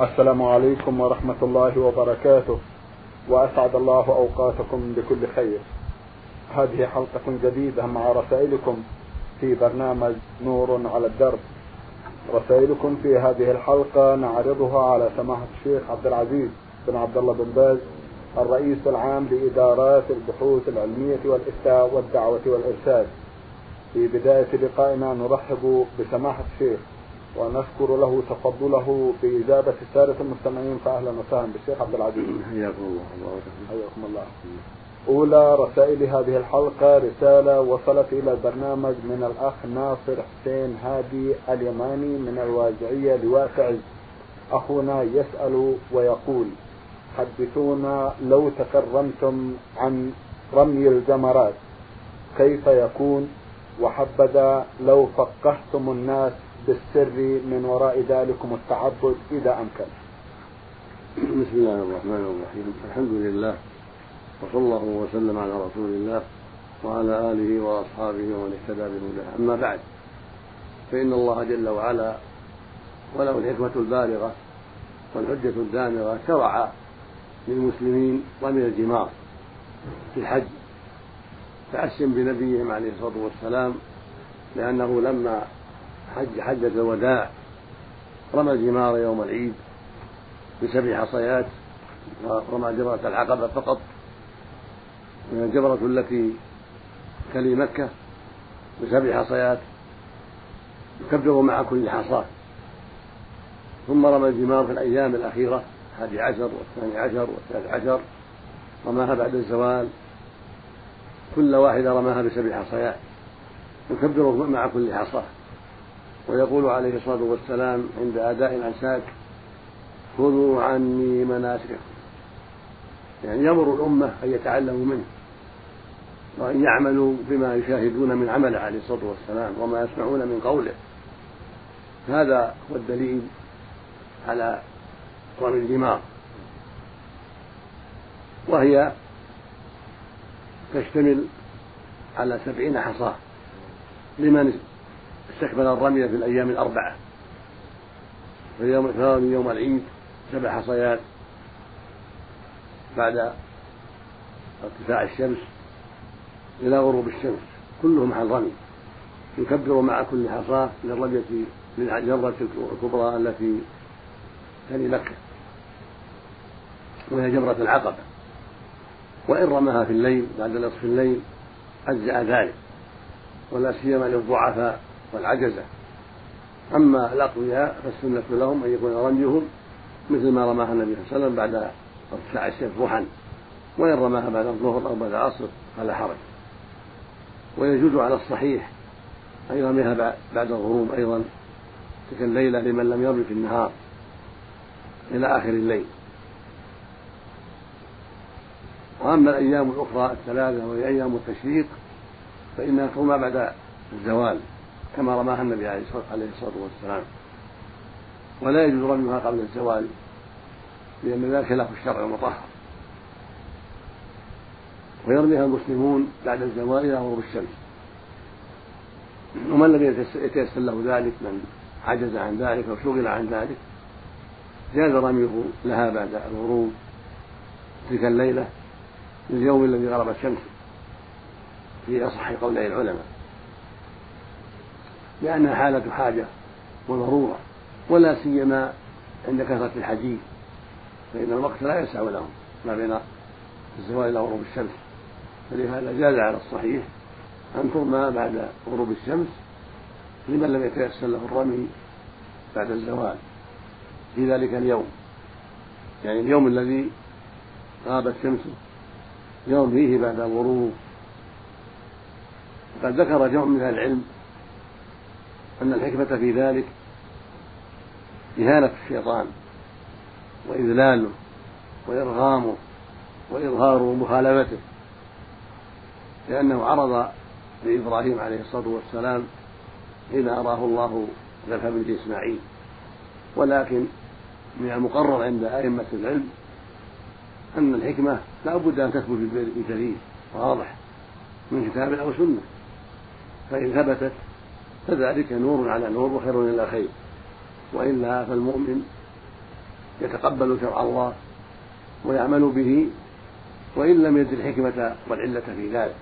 السلام عليكم ورحمة الله وبركاته. وأسعد الله أوقاتكم بكل خير. هذه حلقة جديدة مع رسائلكم في برنامج نور على الدرب. رسائلكم في هذه الحلقة نعرضها على سماحة الشيخ عبد العزيز بن عبد الله بن باز الرئيس العام لإدارات البحوث العلمية والإفتاء والدعوة والإرشاد. في بداية لقائنا نرحب بسماحة الشيخ. ونشكر له تفضله بإجابة السادة المستمعين فأهلا وسهلا بالشيخ عبد العزيز. حياكم الله. حياكم الله. أولى رسائل هذه الحلقة رسالة وصلت إلى البرنامج من الأخ ناصر حسين هادي اليماني من الواجعية لواء أخونا يسأل ويقول حدثونا لو تكرمتم عن رمي الجمرات كيف يكون؟ وحبذا لو فقهتم الناس بالسر من وراء ذلكم التعبد إذا أمكن. بسم الله الرحمن الرحيم. الحمد لله وصلى الله وسلم على رسول الله وعلى آله وأصحابه ومن اهتدى بهداه. أما بعد فإن الله جل وعلا وله الحكمة البالغة والحجة الدامغة شرع للمسلمين رمي الجمار في الحج. تأسم بنبيهم عليه الصلاة والسلام لأنه لما حج حجة الوداع رمى الجمار يوم العيد بسبع حصيات ورمى جمرة العقبة فقط. الجمرة التي تلي مكة بسبع حصيات يكبر مع كل حصاة. ثم رمى الجمار في الأيام الأخيرة الحادي عشر والثاني عشر والثالث عشر رماها بعد الزوال. كل واحدة رماها بسبع حصيات. يكبر مع كل حصاة. ويقول عليه الصلاة والسلام عند أداء الأنساك خذوا عني مناسككم. يعني يأمر الأمة أن يتعلموا منه وأن يعملوا بما يشاهدون من عمله عليه الصلاة والسلام وما يسمعون من قوله. هذا هو الدليل على رمي الجمار وهي تشتمل على سبعين حصاة. لمن استكمل الرمي في الأيام الأربعة. في يوم الثاني يوم العيد سبع حصيات. بعد ارتفاع الشمس إلى غروب الشمس كلهم عن رمي يكبر مع كل حصاة للرمية للجرة الكبرى التي تلي مكة. وهي جمرة العقبة. وإن رماها في الليل بعد نصف الليل أجزأ ذلك. ولا سيما للضعفاء. والعجزة. أما الأقوياء فالسنة لهم أن يكون رميهم مثل ما رماها النبي صلى الله عليه وسلم بعد ارتفاع الشمس ضحى وإن رماها بعد الظهر أو بعد العصر فلا حرج. ويجوز على الصحيح أن يرميها بعد الغروب أيضا تلك الليلة لمن لم يرمي في النهار إلى آخر الليل. وأما الأيام الأخرى الثلاثة وهي أيام التشريق فإنها ترمى بعد الزوال كما رماها النبي عليه الصلاة والسلام ولا يجوز رميها قبل الزوال لأن ذلك خلاف الشرع المطهر. ويرميها المسلمون بعد الزوال إلى غروب الشمس. ومن لم يتيسر له ذلك من عجز عن ذلك أو شغل عن ذلك جاز رميه لها بعد الغروب تلك الليلة اليوم الذي غرب الشمس. في أصح قولي العلماء. لأنها حالة حاجة وضرورة ولا سيما عند كثرة الحجيج فإن الوقت لا يسع لهم ما بين الزوال إلى غروب الشمس. فلهذا جاز على الصحيح أن ترمى بعد غروب الشمس لمن لم يتيسر له الرمي بعد الزوال. في ذلك اليوم يعني اليوم الذي غابت شمسه يوم فيه بعد الغروب. وقد ذكر جمع من أهل العلم أن الحكمة في ذلك إهانة الشيطان وإذلاله وإرغامه وإظهار مخالفته لأنه عرض لإبراهيم عليه الصلاة والسلام حين أراه الله ذبح بنت إسماعيل. ولكن من المقرر عند أئمة العلم أن الحكمة لا بد أن تثبت بدليل واضح من كتاب أو سنة. فإن ثبتت فذلك نور على نور وخير إلى خير. وإلا فالمؤمن يتقبل شرع الله ويعمل به وإن لم يجد الحكمة والعلة في ذلك.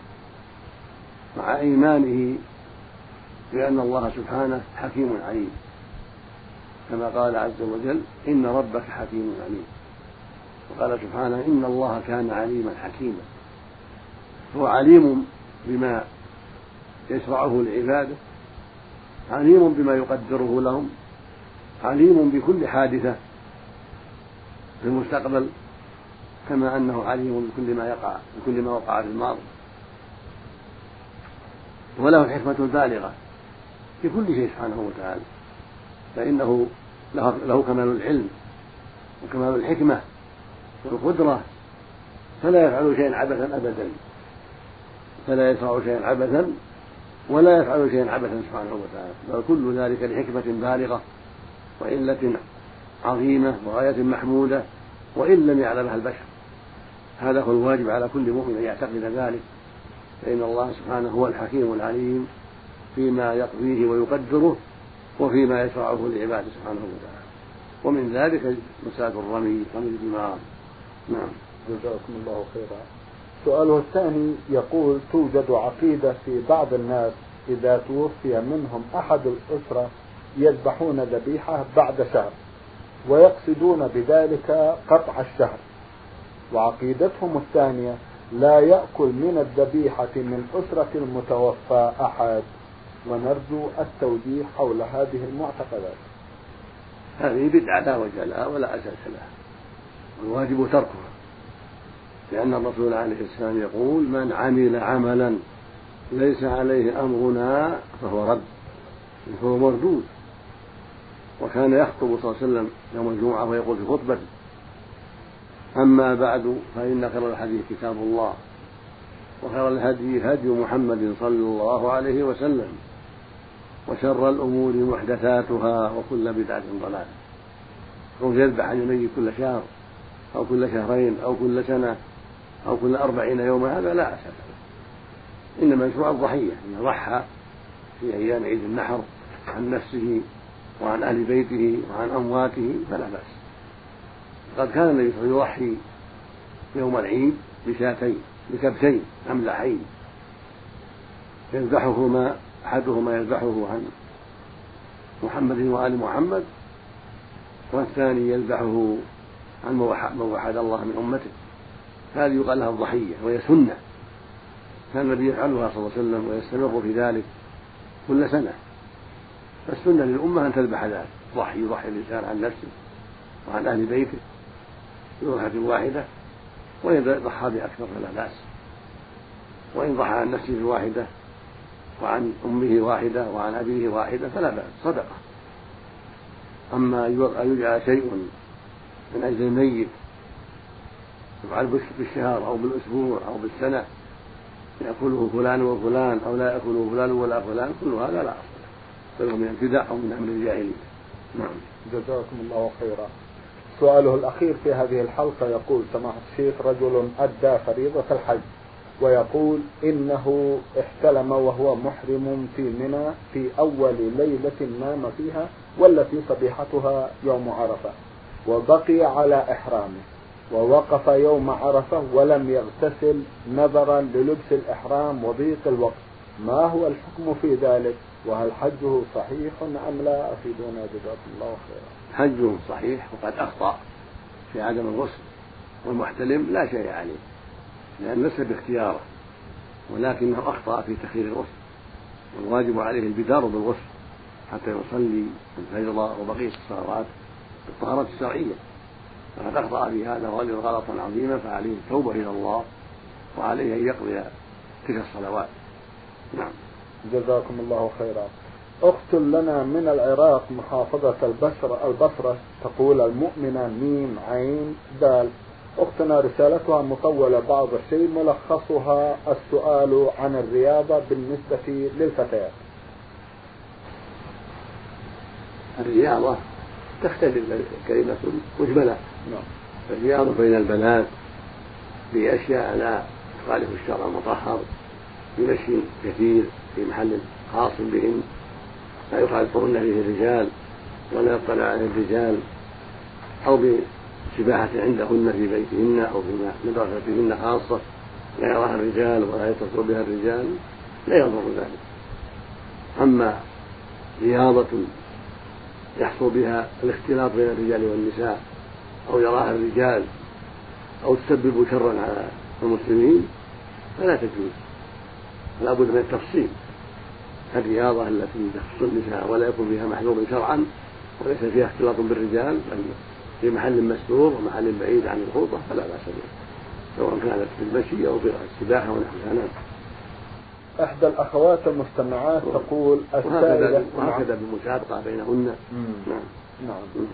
مع إيمانه بأن الله سبحانه حكيم عليم. كما قال عز وجل إن ربك حكيم عليم. وقال سبحانه إن الله كان عليما حكيما. هو عليم بما يشرعه لعباده عليم بما يقدره لهم عليم بكل حادثة في المستقبل كما أنه عليم بكل ما يقع بكل ما وقع في الماضي. وله الحكمة البالغة في كل شيء سبحانه وتعالى فإنه له كمال العلم وكمال الحكمة والقدرة فلا يفعل شيئا عبثا أبدا فلا يشرع شيئا عبثا ولا يفعل شيئا عبثا سبحانه وتعالى. بل كل ذلك لحكمة بالغة وعلة عظيمة وغاية محمودة وإن لم يعلمها البشر. هذا هو الواجب على كل مؤمن أن يعتقد ذلك. فإن الله سبحانه هو الحكيم العليم فيما يقضيه ويقدره وفيما يشرعه لعباده سبحانه وتعالى. ومن ذلك مساك الرمي رمي الدماغ نعم. جزاكم الله خيرا. سؤاله الثاني يقول توجد عقيدة في بعض الناس إذا توفي منهم أحد الأسرة يذبحون ذبيحة بعد شهر ويقصدون بذلك قطع الشهر. وعقيدتهم الثانية لا يأكل من الذبيحة من أسرة المتوفى أحد. ونرجو التوجيه حول هذه المعتقدات. هذه بدعة لا وجه لها ولا أساس لها. والواجب تركها. لأن الرسول عليه السلام يقول من عمل عملا ليس عليه أمرنا فهو رد فهو مردود. وكان يخطب صلى الله عليه وسلم يوم الجمعة ويقول في خطبته أما بعد فإن خير الحديث كتاب الله وخير الهدي هدي محمد صلى الله عليه وسلم وشر الأمور محدثاتها وكل بدعة ضلالة. يذبح عن الميت كل شهر أو كل شهرين أو كل سنة أو كل أربعين يوما هذا لا أساس إنما يشرع الضحية إن ضحى في أيام عيد النحر عن نفسه وعن أهل بيته وعن أمواته فلا بأس. قد كان النبي صلى الله عليه وسلم يضحي يوم العيد بشاتين بكبشين أملحين. يذبحهما أحدهما يذبحه عن محمد وآل محمد والثاني يذبحه عن من وحد الله من أمته. هذه يقال لها الضحية وهي سنة. كان النبي يفعلها صلى الله عليه وسلم ويستمر في ذلك كل سنة. فالسنة للأمة أن تذبح ذلك ضحي يضحي الإنسان عن نفسه وعن أهل بيته بضحية واحدة وإن ضحى بأكثر فلا بأس. وإن ضحى عن نفسه بواحدة وعن أمه واحدة وعن أبيه واحدة فلا بأس صدقة. أما أن يجعل شيء من أجل الميت يفعل بالشهر أو بالأسبوع أو بالسنة. يأكله فلان وفلان أو لا يأكله فلان ولا فلان كل هذا لا أصل بل من ابتداع أو من أمر الجاهلية. نعم. جزاكم الله خيرا. سؤاله الأخير في هذه الحلقة يقول سماحة الشيخ رجل أدى فريضة الحج ويقول إنه احتلم وهو محرم في منى في أول ليلة نام فيها والتي صبيحتها يوم عرفة وبقي على إحرامه. ووقف يوم عرفة ولم يغتسل نظرا للبس الإحرام وضيق الوقت. ما هو الحكم في ذلك؟ وهل حجه صحيح أم لا؟ أفيدونا جزاكم الله خيرا. حجه صحيح وقد أخطأ في عدم الغسل. والمحتلم لا شيء عليه لأن ليس باختياره ولكنه أخطأ في تخيير الغسل. والواجب عليه البدار بالغسل حتى يصلي الفجر وبقية الصلوات بالطهارة الشرعية. فقد أخطأ في هذا وغلط غلطا عظيما فعليه التوبة إلى الله وعليه أن يقضي تلك الصلوات. نعم. جزاكم الله خيرا. أخت لنا من العراق محافظة البصرة البصرة تقول المؤمنة ميم عين دال. أختنا رسالتها مطولة بعض الشيء ملخصها السؤال عن الرياضة بالنسبة للفتيات الرياضة تختلف كلمة مجملة. نعم. الرياضة بين البنات بأشياء لا تخالف الشرع المطهر بمشي كثير في محل خاص بهن. لا يخالطهن فيه الرجال ولا يطلع عليه الرجال أو بسباحة عندهن في بيتهن أو في مدرستهن خاصة. لا يراها الرجال ولا يتصل بها الرجال لا يضر ذلك. أما رياضة يحصل بها الاختلاط بين الرجال والنساء أو يراها الرجال أو تسبب شرا على المسلمين فلا تجوز. لا بد من التفصيل. الرياضة التي تخص النساء ولا يكون فيها محذور شرعا وليس فيها اختلاط بالرجال بل في محل مستور ومحل بعيد عن الخوطة فلا بأس بها سواء كانت في المشي أو في السباحة ونحوها نعم إحدى الأخوات المستمعات تقول السائلة وهكذا بالمشاقة بينهن. نعم. نعم.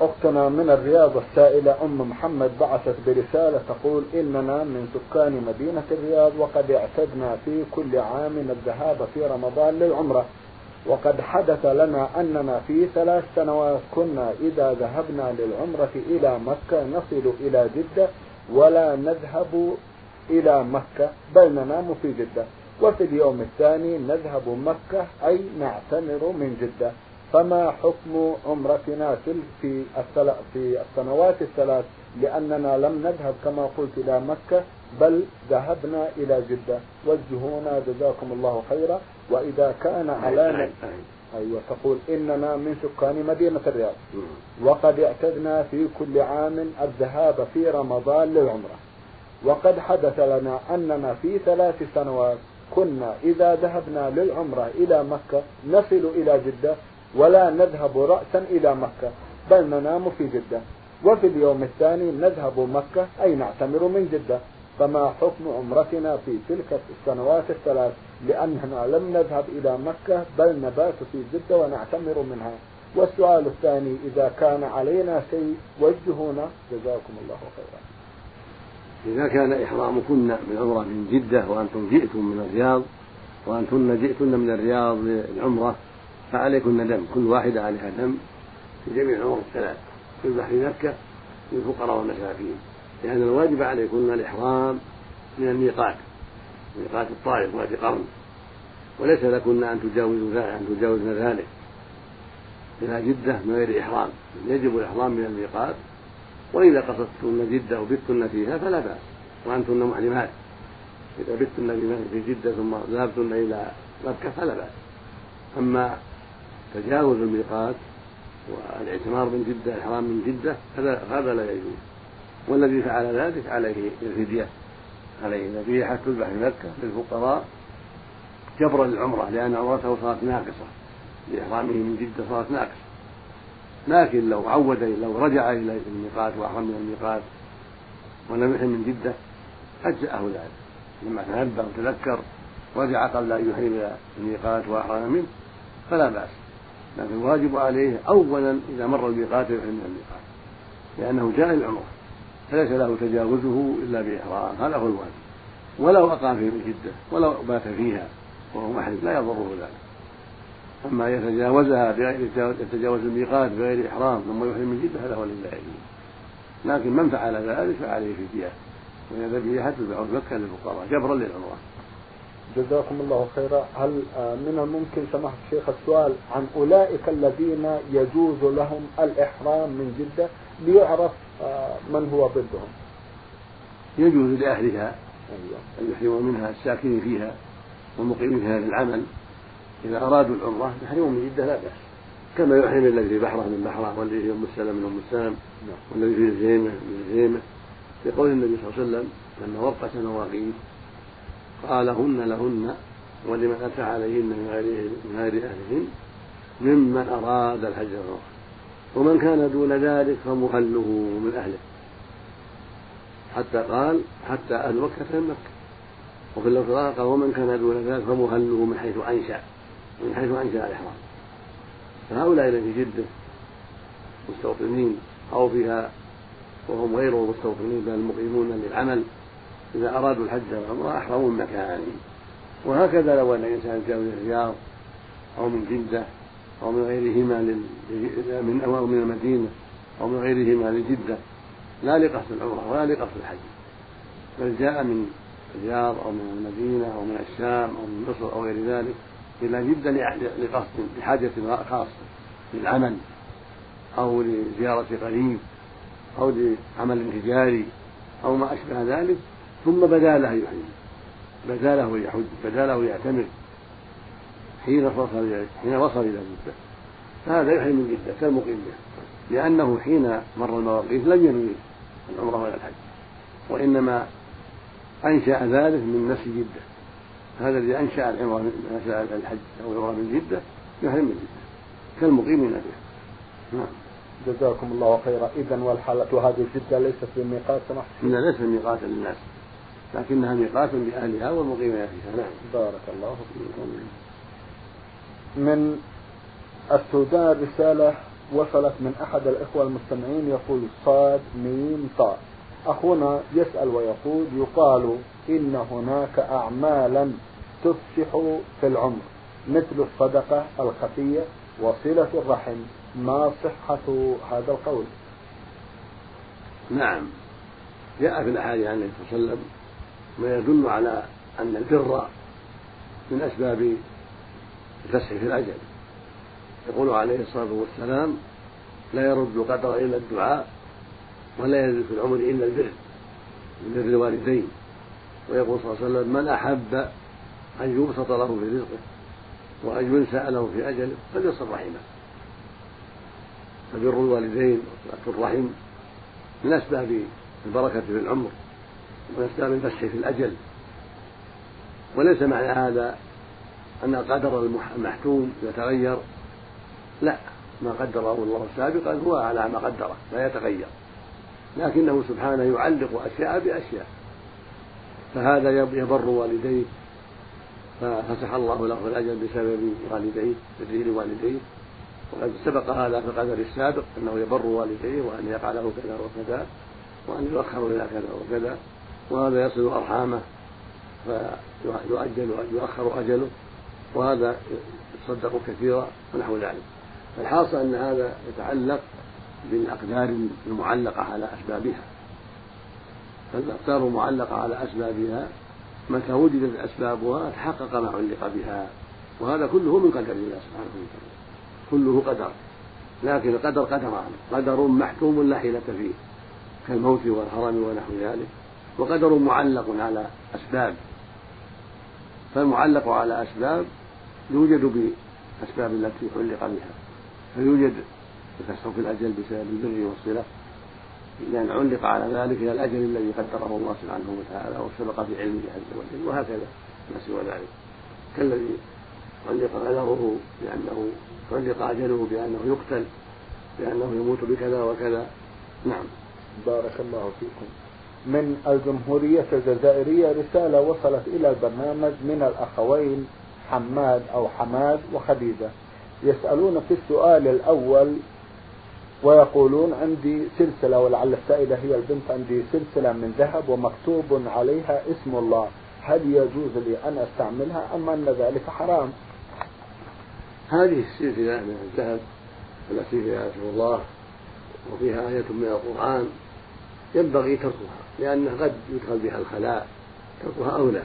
أختنا من الرياض السائلة أم محمد بعثت برسالة تقول إننا من سكان مدينة الرياض وقد اعتدنا في كل عام الذهاب في رمضان للعمرة. وقد حدث لنا أننا في ثلاث سنوات كنا إذا ذهبنا للعمرة إلى مكة نصل إلى جدة ولا نذهب إلى مكة بل ننام في جدة. وفي اليوم الثاني نذهب مكة أي نعتمر من جدة. فما حكم عمرتنا في في السنوات الثلاث؟ لأننا لم نذهب كما قلت إلى مكة بل ذهبنا إلى جدة. وجهونا جزاكم الله خيرا. وإذا كان علينا أيوة تقول إننا من سكان مدينة الرياض. وقد اعتدنا في كل عام الذهاب في رمضان للعمرة. وقد حدث لنا أننا في ثلاث سنوات كنا إذا ذهبنا للعمرة إلى مكة نصل إلى جدة. ولا نذهب رأسا إلى مكة بل ننام في جدة. وفي اليوم الثاني نذهب مكة أي نعتمر من جدة. فما حكم عمرتنا في تلك السنوات الثلاث؟ لأننا لم نذهب إلى مكة بل نبات في جدة ونعتمر منها. والسؤال الثاني إذا كان علينا شيء وجهونا جزاكم الله خيرا. إذا كان إحرامكن من عمرة من جدة وأنتم جئتم من الرياض وأنتن جئتن من الرياض للعمرة فعليكن دم كل واحدة عليها دم في جميع العمر الثلاث في بحر مكة للفقراء والمساكين. لأن الواجب عليكن الإحرام من الميقات ميقات الطائف وادي قرن. وليس لكن أن تجاوزوا أن تجاوزن ذلك. إلى جدة من غير إحرام. يجب الإحرام من الميقات. وإذا قصدتن جدة وبتن فيها فلا بأس. وأنتن محرمات. إذا بتن في جدة ثم ذهبتن إلى مكة فلا بأس. أما تجاوز الميقات والاعتمار من جدة الإحرام من جدة هذا هذا لا يجوز. والذي فعل ذلك عليه الفدية عليه ذبيحة تذبح في مكة للفقراء جبرا للعمرة لأن عمرته صارت ناقصة. بإحرامه من جدة صارت ناقصة. لكن لو عود لو رجع إلى الميقات وأحرم من الميقات ولم يحرم من جدة أجزأه ذلك. لما تنبه وتذكر رجع قبل أن يحرم إلى الميقات وأحرم منه فلا بأس. لكن الواجب عليه أولا إذا مر الميقات يحرم من الميقات لأنه جاء للعمرة فليس له تجاوزه إلا بإحرام هذا هو الواجب. ولو أقام في جدة ولو بات فيها وهو محرم لا يضره ذلك. أما يتجاوزها بغير يتجاوز الميقات بغير إحرام ثم يحرم من جدة هذا هو لله لكن من فعل ذلك فعليه فدية. وهي ذبيحة تذبح مكة للفقراء جبرا للعمرة جزاكم الله خيرا. هل آه، من الممكن سماحة الشيخ السؤال عن أولئك الذين يجوز لهم الإحرام من جدة ليعرف آه، من هو ضدهم؟ يجوز لأهلها أيوة. أن يحرموا منها الساكنين فيها والمقيمين فيها للعمل إذا أرادوا العمرة يحرموا من جدة لا بأس. كما يحرم الذي في بحرة من بحرة والذي في أم السلم من أم السلم نعم. والذي في الزيمة من الزيمة لقول النبي صلى الله عليه وسلم لما وقت مواقيت قال هن لهن ولمن أتى عليهن من غير من غير أهلهن ممن أراد الحج ومن كان دون ذلك فمهله من أهله. حتى قال حتى أهل مكة من مكة. وفي اللفظ قال ومن كان دون ذلك فمهله من حيث أنشأ من حيث أنشأ الإحرام. فهؤلاء الذين في جدة مستوطنين أو فيها وهم غير مستوطنين بل المقيمون للعمل إذا أرادوا الحج والعمرة أحرموا من مكانهم وهكذا لو أن الإنسان جاء من الرياض أو من جدة أو من غيرهما من أو من المدينة أو من غيرهما لجدة لا لقصد العمرة ولا لقصد الحج. بل جاء من الرياض أو من المدينة أو من الشام أو من مصر أو غير ذلك إلى جدة لقصد لحاجة خاصة للعمل أو لزيارة قريب أو لعمل تجاري أو ما أشبه ذلك. ثم بدا له يحج. بدا له يحج بدا له يعتمر. حين وصل حين وصل إلى جدة. فهذا يحرم من جدة كالمقيم به لأنه حين مر المواقيت لم ينوي العمرة ولا الحج. وإنما أنشأ ذلك من نفس جدة. هذا الذي أنشأ العمرة أنشأ الحج أو العمرة من جدة يحرم من جدة. كالمقيمين بها نعم. جزاكم الله خيرا. إذا والحالة هذه جدة ليست بميقات سمحت لا ليست ميقاتا للناس. لكنها ميقات لأهلها والمقيمين فيها نعم. بارك الله فيكم. من السودان رسالة وصلت من أحد الإخوة المستمعين يقول صاد ميم طاء أخونا يسأل ويقول يقال إن هناك أعمالا تفسح في العمر مثل الصدقة الخفية وصلة الرحم ما صحة هذا القول؟ نعم. جاء في الأحاديث عن النبي صلى الله عليه وسلم ما يدل على أن البر من أسباب الفسح في الأجل. يقول عليه الصلاة والسلام لا يرد القدر إلا الدعاء ولا يزيد في العمر إلا البر من بر الوالدين. ويقول صلى الله عليه وسلم من أحب أن يبسط له في رزقه وأن ينسى له في أجله فليصل رحمه. فبر الوالدين وصلة الرحم من أسباب البركة في العمر. ومن أسباب الفسح في الأجل. وليس معنى هذا أن القدر المحتوم يتغير. لا ما قدره الله سابقا هو على ما قدره لا يتغير. لكنه سبحانه يعلق أشياء بأشياء. فهذا يبر والديه. ففسح الله له الأجل بسبب والديه بره لوالديه وقد سبق هذا في القدر السابق أنه يبر والديه وأن يقع له كذا وكذا وأن يؤخر إلى كذا وكذا. وهذا يصل أرحامه فيؤجل يؤخر أجله وهذا يتصدق كثيرا ونحو ذلك. الحاصل أن هذا يتعلق بالأقدار المعلقة على أسبابها. فالأقدار المعلقة على أسبابها متى وجدت أسبابها تحقق ما علق بها. وهذا كله من قدر الله سبحانه وتعالى. كله قدر. لكن القدر قدران. قدر محكوم لا حيلة فيه. كالموت والهرم ونحو ذلك. وقدر معلق على أسباب. فالمعلق على أسباب يوجد بأسباب التي علق بها. فيوجد الفسح في الأجل بسبب البر والصلة لأن علق على ذلك إلى الأجل الذي قدره الله سبحانه وتعالى وسبق في علمه عز وجل وهكذا ما سوى ذلك. كالذي علق قدره بأنه علق أجله بأنه يقتل بأنه يموت بكذا وكذا. نعم. بارك الله فيكم. من الجمهورية الجزائرية رسالة وصلت إلى البرنامج من الأخوين حماد أو حماد وخديجة. يسألون في السؤال الأول ويقولون عندي سلسلة ولعل السائلة هي البنت عندي سلسلة من ذهب ومكتوب عليها اسم الله. هل يجوز لي أن أستعملها أم أن ذلك حرام؟ هذه السلسلة من الذهب التي فيها اسم الله وفيها آية من القرآن ينبغي تركها لأنه قد يدخل بها الخلاء تركها أولى.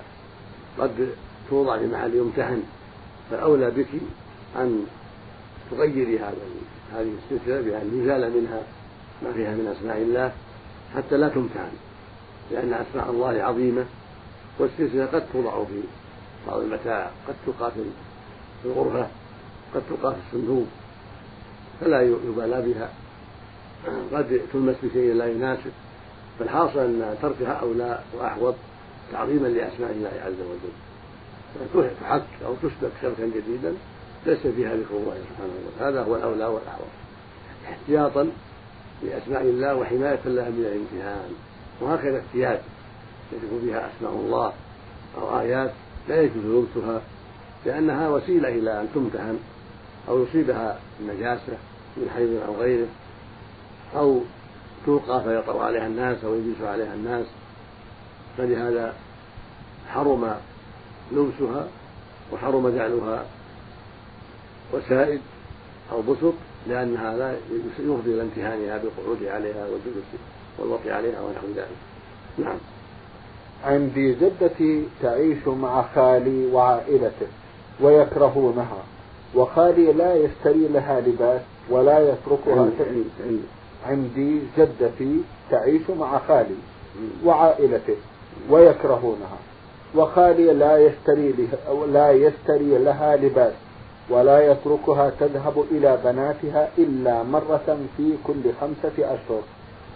قد توضع في محل يمتحن فأولى بك أن تغيري هذا هذه السلسلة بأن يزال منها ما فيها من أسماء الله حتى لا تمتحن لأن أسماء الله عظيمة والسلسلة قد توضع في بعض المتاع قد تلقى في الغرفة قد تلقى في الصندوق فلا يبالى بها. قد تلمس بشيء لا يناسب. فالحاصل أن تركها أولى وأحوط تعظيما لأسماء الله عز وجل. تحك أو تسبك شركا جديدا ليس فيها ذكر الله سبحانه وتعالى. هذا هو الأولى والأحوط. احتياطا لأسماء الله وحماية لها من الامتهان. وهكذا احتياج يذكر فيها أسماء الله أو آيات لا يجوز لبسها لأنها وسيلة إلى أن تمتهن أو يصيبها النجاسة من حيض أو غيره أو توقى فيطر عليها الناس أو يجلس عليها الناس. فلهذا حرم لبسها وحرم جعلها وسائد أو بسط لأن هذا يفضي إلى امتهانها بالقعود عليها والجلوس والوطي عليها ونحو ذلك. نعم. عندي جدتي تعيش مع خالي وعائلته ويكرهونها وخالي لا يشتري لها لباس ولا يتركها عندي جدتي تعيش مع خالي وعائلته ويكرهونها وخالي لا يشتري لها لا يشتري لها لباس ولا يتركها تذهب إلى بناتها إلا مرة في كل خمسة أشهر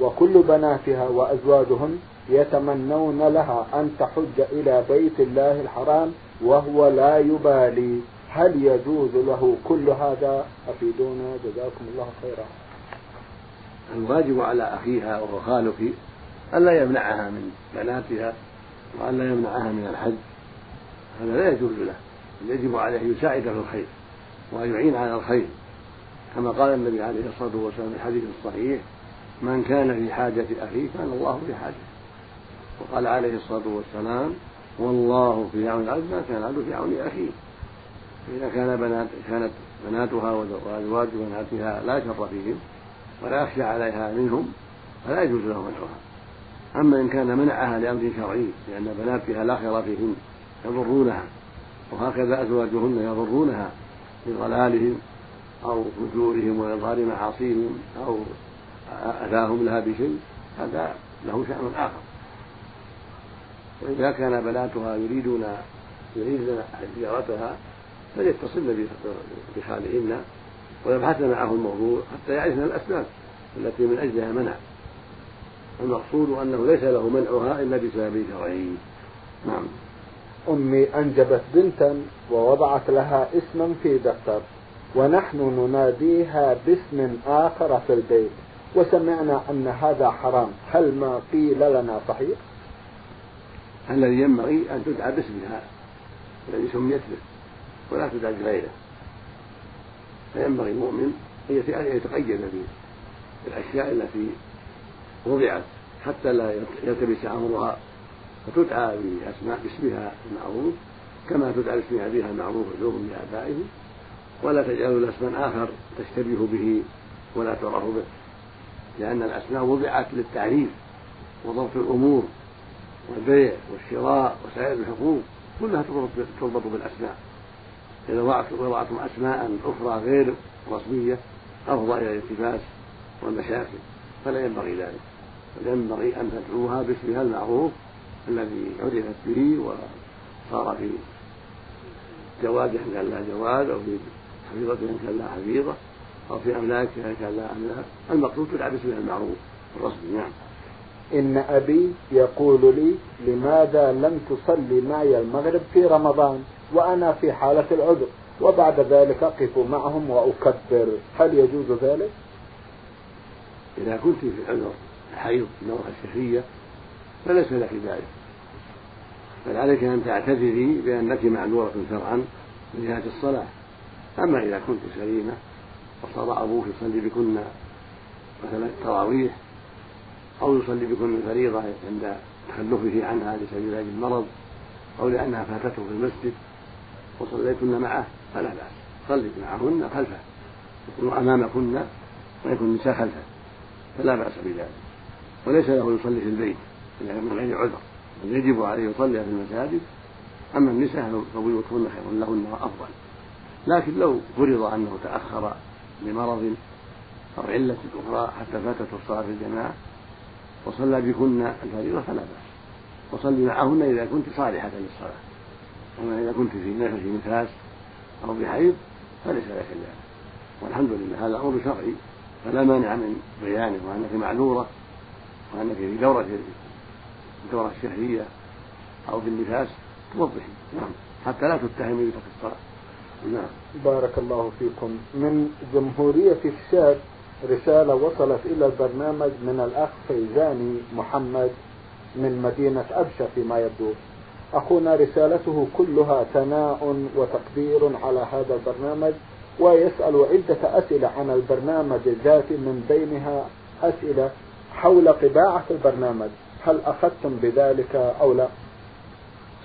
وكل بناتها وأزواجهن يتمنون لها أن تحج إلى بيت الله الحرام وهو لا يبالي. هل يجوز له كل هذا؟ أفيدونا. جزاكم الله خيرا. الواجب على أخيها وهو خالك ألا يمنعها من بناتها وألا يمنعها من الحج. هذا لا يجوز له. يجب عليه أن يساعد في الخير وأن يعين على الخير. كما قال النبي عليه الصلاة والسلام في الحديث الصحيح من كان في حاجة أخيه كان الله في حاجته. وقال عليه الصلاة والسلام والله في عون العبد ما كان العبد في عون أخيه. فإذا كان بنات كانت بناتها وأزواج بناتها لا شر فيهم ولا يخشى عليها منهم فلا يجوز له منعها. أما إن كان منعها لأمر شرعي لأن بناتها لا خير فيهن يضرونها وهكذا أزواجهن يضرونها بضلالهم أو فجورهم وإظهار معاصيهم أو أتاهم لها بشيء هذا له شأن آخر. وإذا كان بناتها يريدون يريدن زيارتها فليتصلن بخالهن ويبحثن معه الموضوع حتى يعرفن الأسباب التي من أجلها منع. المقصود أنه ليس له منعها إلا بسبب شرعي نعم. أمي أنجبت بنتا ووضعت لها اسما في دفتر ونحن نناديها باسم آخر في البيت وسمعنا أن هذا حرام. هل ما قيل لنا صحيح؟ الذي ينبغي أن تدعى باسمها الذي سميت به ولا تدعى بغيره. فينبغي المؤمن أن يتقيد بالأشياء التي وضعت حتى لا يلتبس أمرها فتدعى بأسماء باسمها المعروف كما تدعى باسم أبيها المعروف عذور لآبائه. ولا تجعل الاسم آخر تشتبه به ولا تعرف به لأن الأسماء وضعت للتعريف وضبط الأمور والبيع والشراء وسائر الحقوق كلها تربط بالأسماء. إذا وضعتم أسماء أخرى غير رسمية أفضى إلى الالتباس والمشاكل فلا ينبغي ذلك. بل ينبغي أن تدعوها باسمها المعروف الذي عرفت به وصار في جواز إن كان لها جواز أو في حفيظة إن كان لها حفيظة أو في أملاكها إن كان لها أملاك. المقصود تدعى باسمها المعروف الرسمي نعم. إن أبي يقول لي لماذا لم تصلي معي المغرب في رمضان؟ وأنا في حالة العذر. وبعد ذلك أقف معهم وأكبر. هل يجوز ذلك؟ إذا كنت في العذر الحيض النوره الشهرية فليس لك ذلك. بل عليك أن تعتذري بأنك معذورة شرعا من جهة الصلاة. أما إذا كنت سليمة وصار أبوك يصلي بكن مثلا التراويح أو يصلي بكن الفريضة عند تخلفه عنها لسبيل المرض أو لأنها فاتته في المسجد وصليتن معه فلا بأس. صلي معهن خلفه. يكون أمامكن ويكون النساء خلفه. فلا بأس بذلك. وليس له يصلي في البيت إلا من غير عذر. بل يجب عليه يصلي في المساجد. أما النساء فبيوتهن خير لهن وأفضل. لكن لو فرض أنه تأخر لمرض أو علة أخرى حتى فاتته الصلاة في الجماعة وصلى بكن الفريضة فلا بأس. وصلي معهن إذا كنت صالحة للصلاة. أما إذا كنت في في نفاس أو بحيض فليس لك ذلك والحمد لله هذا أمر شرعي فلا مانع من بيانه وأنك معذورة وأنك في دورة الدورة الشهرية أو في النفاس توضحي. نعم. حتى لا تتهمي بترك الصلاة. نعم. بارك الله فيكم. من جمهورية الشاب رسالة وصلت إلى البرنامج من الأخ فيزاني محمد من مدينة أبشة فيما يبدو أخونا رسالته كلها ثناء وتقدير على هذا البرنامج ويسأل عدة أسئلة عن البرنامج ذاته من بينها أسئلة حول طباعة البرنامج. هل أخذتم بذلك أو لا؟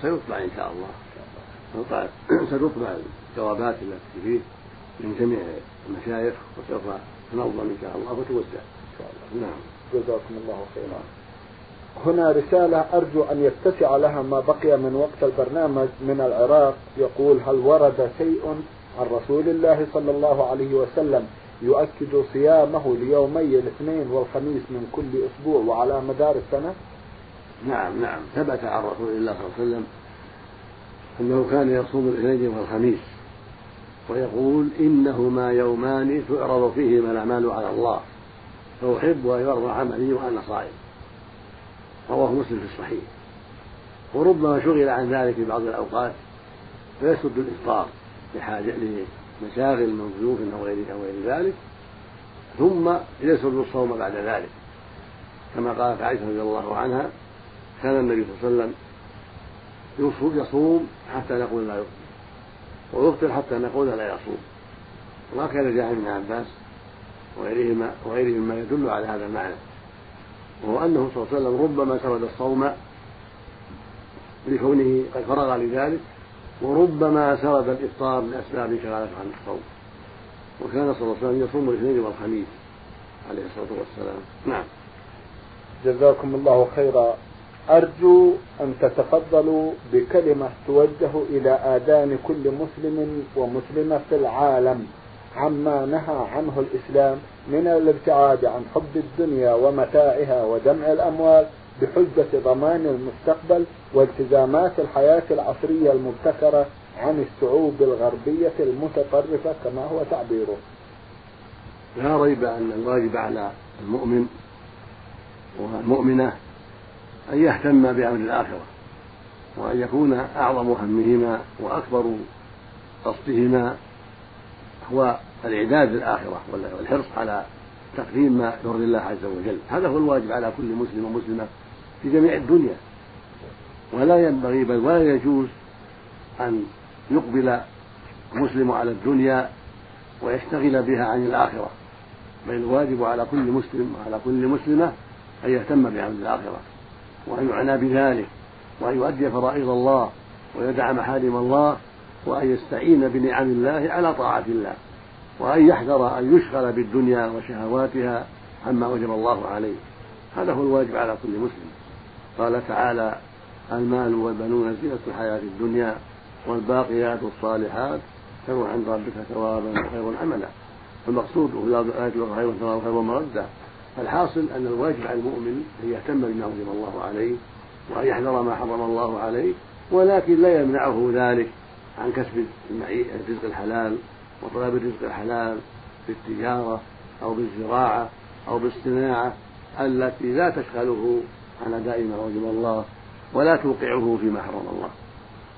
سيطبع إن شاء الله. ستطبع الجوابات التي فيه من جميع المشايخ وسوف تنظم إن شاء الله وتوزع إن شاء الله. نعم. جزاكم الله خيرا. هنا رسالة أرجو أن يتسع لها ما بقي من وقت البرنامج من العراق. يقول هل ورد شيء عن رسول الله صلى الله عليه وسلم يؤكد صيامه ليومي الاثنين والخميس من كل أسبوع وعلى مدار السنة؟ نعم نعم. ثبت عن رسول الله صلى الله عليه وسلم أنه كان يصوم الاثنين والخميس ويقول إنهما يومان تعرض فيهما الأعمال على الله فأحب أن يرضى عملي وأنا صائم. رواه مسلم في الصحيح. وربما شغل عن ذلك في بعض الأوقات فيسد الإفطار لحاجة لمشاغل من ضيوف أو غير أو غير ذلك ثم يسد الصوم بعد ذلك. كما قالت عائشة رضي الله عنها كان النبي صلى الله عليه وسلم يصوم حتى نقول لا يفطر ويفطر حتى نقول لا يصوم. وهكذا جاء ابن عباس وغيرهما وغيرهم ما يدل على هذا المعنى. وهو أنه صلى الله عليه وسلم ربما سرد الصوم لكونه قد فرغ لذلك وربما سرد الإفطار لأسباب شغالته عن الصوم. وكان صلى الله عليه وسلم يصوم الاثنين والخميس عليه الصلاة والسلام. نعم. جزاكم الله خيرا. أرجو أن تتفضلوا بكلمة توجه إلى آذان كل مسلم ومسلمة في العالم. عما نهى عنه الإسلام من الابتعاد عن حب الدنيا ومتاعها وجمع الأموال بحجة ضمان المستقبل والتزامات الحياة العصرية المبتكرة عن الشعوب الغربية المتطرفة كما هو تعبيره. لا ريب أن الواجب على المؤمن والمؤمنة أن يهتم بأمر الآخرة وأن يكون أعظم همهما وأكبر قصدهما هو الإعداد للآخرة والحرص على تقديم ما يرضي الله عز وجل. هذا هو الواجب على كل مسلم ومسلمة في جميع الدنيا. ولا ينبغي بل ولا يجوز أن يقبل المسلم على الدنيا ويشتغل بها عن الآخرة. بل الواجب على كل مسلم وعلى كل مسلمة أن يهتم بأمر الآخرة وأن يعنى بذلك وأن يؤدي فرائض الله ويدع محارم الله وأن يستعين بنعم الله على طاعة الله وأن يحذر أن يشغل بالدنيا وشهواتها عما وجب الله عليه. هذا هو الواجب على كل مسلم. قال تعالى المال والبنون زينة الحياة الدنيا والباقيات الصالحات خير عند ربك ثوابا وخير عملا. فالمقصود في الآية خير ثوابا وخير مردا. فالحاصل أن الواجب على المؤمن أن يهتم بما وجب الله عليه وأن يحذر ما حرم الله عليه ولكن لا يمنعه ذلك. عن كسب الرزق الحلال وطلب الرزق الحلال بالتجارة أو بالزراعة أو بالصناعة التي لا تشغله عن أداء ما وجب الله ولا توقعه فيما حرم الله.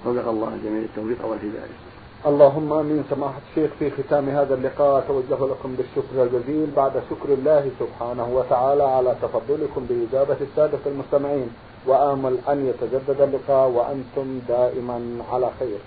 رزق الله جميع التوفيق والهداية. اللهم آمين. سماحة الشيخ في ختام هذا اللقاء اتوجه لكم بالشكر الجزيل بعد شكر الله سبحانه وتعالى على تفضلكم بإجابة السادة المستمعين. وآمل أن يتجدد اللقاء وأنتم دائما على خير.